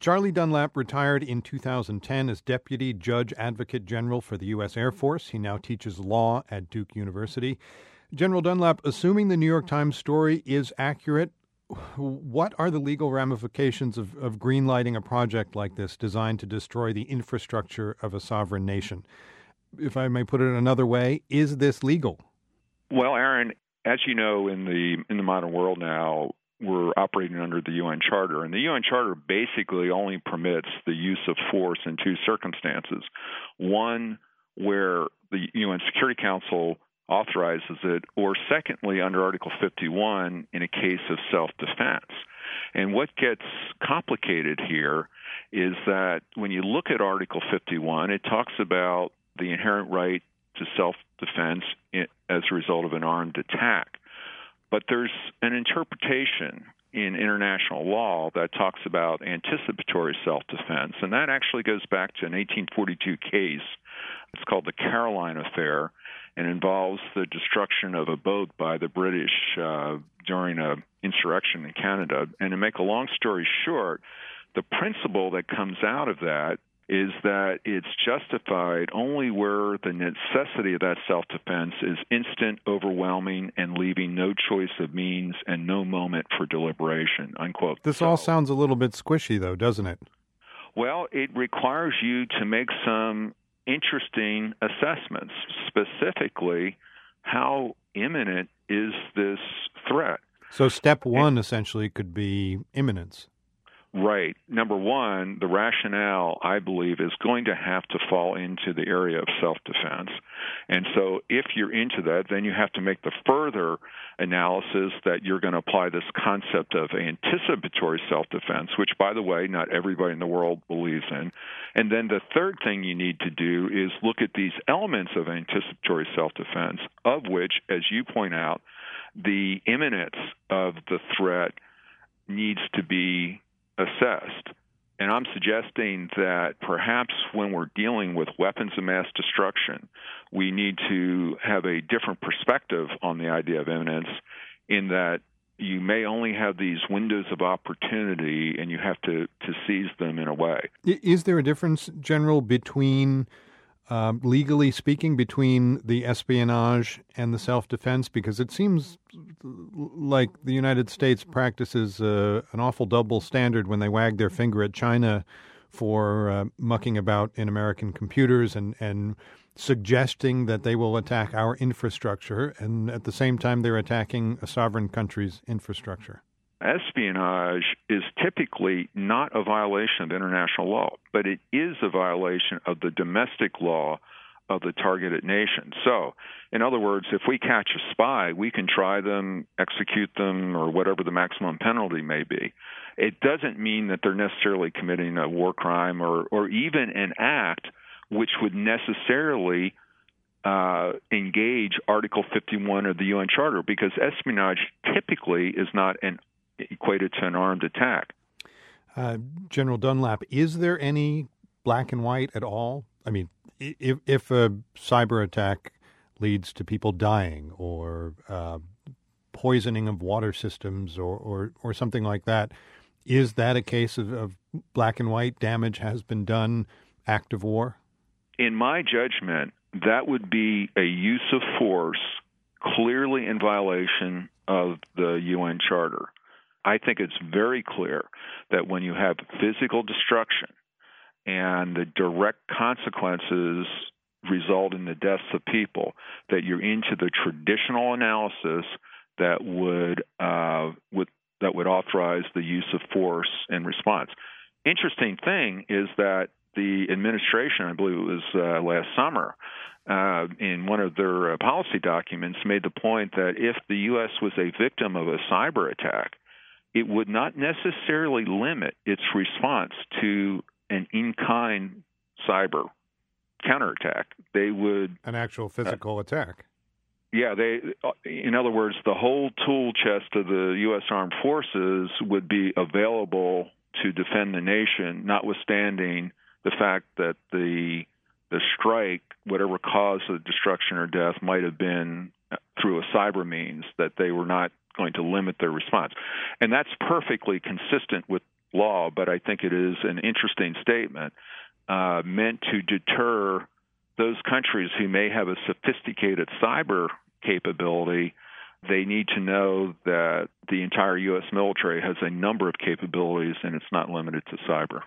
Charlie Dunlap retired in 2010 as Deputy Judge Advocate General for the U.S. Air Force. He now teaches law at Duke University. General Dunlap, assuming the New York Times story is accurate, what are the legal ramifications of, of greenlighting a project like this designed to destroy the infrastructure of a sovereign nation? If I may put it another way, is this legal? Well, Aaron, as you know, in the in the modern world now, we're operating under the UN Charter, and the UN Charter basically only permits the use of force in two circumstances. One, where the UN Security Council authorizes it, or secondly, under Article 51 in a case of self defense. And what gets complicated here is that when you look at Article 51, it talks about the inherent right to self defense eh, as a result of an armed attack. But there's an interpretation in international law that talks about anticipatory self defense, and that actually goes back to an 1842 case. It's called the Caroline Affair and involves the destruction of a boat by the British uh, during an insurrection in Canada. And to make a long story short, the principle that comes out of that is that it's justified only where the necessity of that self defense is instant, overwhelming, and leaving no choice of means and no moment for deliberation. Unquote. This so, all sounds a little bit squishy, though, doesn't it? Well, it requires you to make some interesting assessments, specifically, how imminent is this threat? So, step one and, essentially could be imminence. Right. Number one, the rationale, I believe, is going to have to fall into the area of self defense. And so, if you're into that, then you have to make the further analysis that you're going to apply this concept of anticipatory self defense, which, by the way, not everybody in the world believes in. And then the third thing you need to do is look at these elements of anticipatory self defense, of which, as you point out, the imminence of the threat needs to be assessed. And I'm suggesting that perhaps when we're dealing with weapons of mass destruction, we need to have a different perspective on the idea of imminence, in that you may only have these windows of opportunity and you have to, to seize them in a way. Is there a difference, General, between um, legally speaking, between the espionage and the self defense? Because it seems like the United States practices uh, an awful double standard when they wag their finger at China for uh, mucking about in American computers and, and suggesting that they will attack our infrastructure, and at the same time, they're attacking a sovereign country's infrastructure espionage is typically not a violation of international law, but it is a violation of the domestic law of the targeted nation. So, in other words, if we catch a spy, we can try them, execute them, or whatever the maximum penalty may be. It doesn't mean that they're necessarily committing a war crime or, or even an act which would necessarily uh, engage Article 51 of the UN Charter because espionage typically is not an equated to an armed attack. Uh, General Dunlap, is there any black and white at all? I mean, if, if a cyber attack leads to people dying or uh, poisoning of water systems or, or, or something like that, is that a case of, of black and white damage has been done, act of war? In my judgment, that would be a use of force clearly in violation of the UN Charter. I think it's very clear that when you have physical destruction and the direct consequences result in the deaths of people, that you're into the traditional analysis that would uh, would that would authorize the use of force in response. Interesting thing is that the administration, I believe it was uh, last summer, uh, in one of their uh, policy documents, made the point that if the U.S. was a victim of a cyber attack, it would not necessarily limit its response to an in kind cyber counterattack. They would. An actual physical uh, attack. Yeah, they. In other words, the whole tool chest of the U.S. Armed Forces would be available to defend the nation, notwithstanding the fact that the the strike, whatever cause of destruction or death, might have been through a cyber means that they were not going to limit their response. And that's perfectly consistent with law, but I think it is an interesting statement uh, meant to deter those countries who may have a sophisticated cyber capability. They need to know that the entire U.S. military has a number of capabilities and it's not limited to cyber.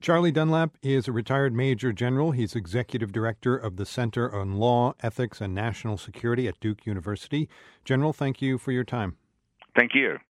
Charlie Dunlap is a retired Major General. He's Executive Director of the Center on Law, Ethics, and National Security at Duke University. General, thank you for your time. Thank you.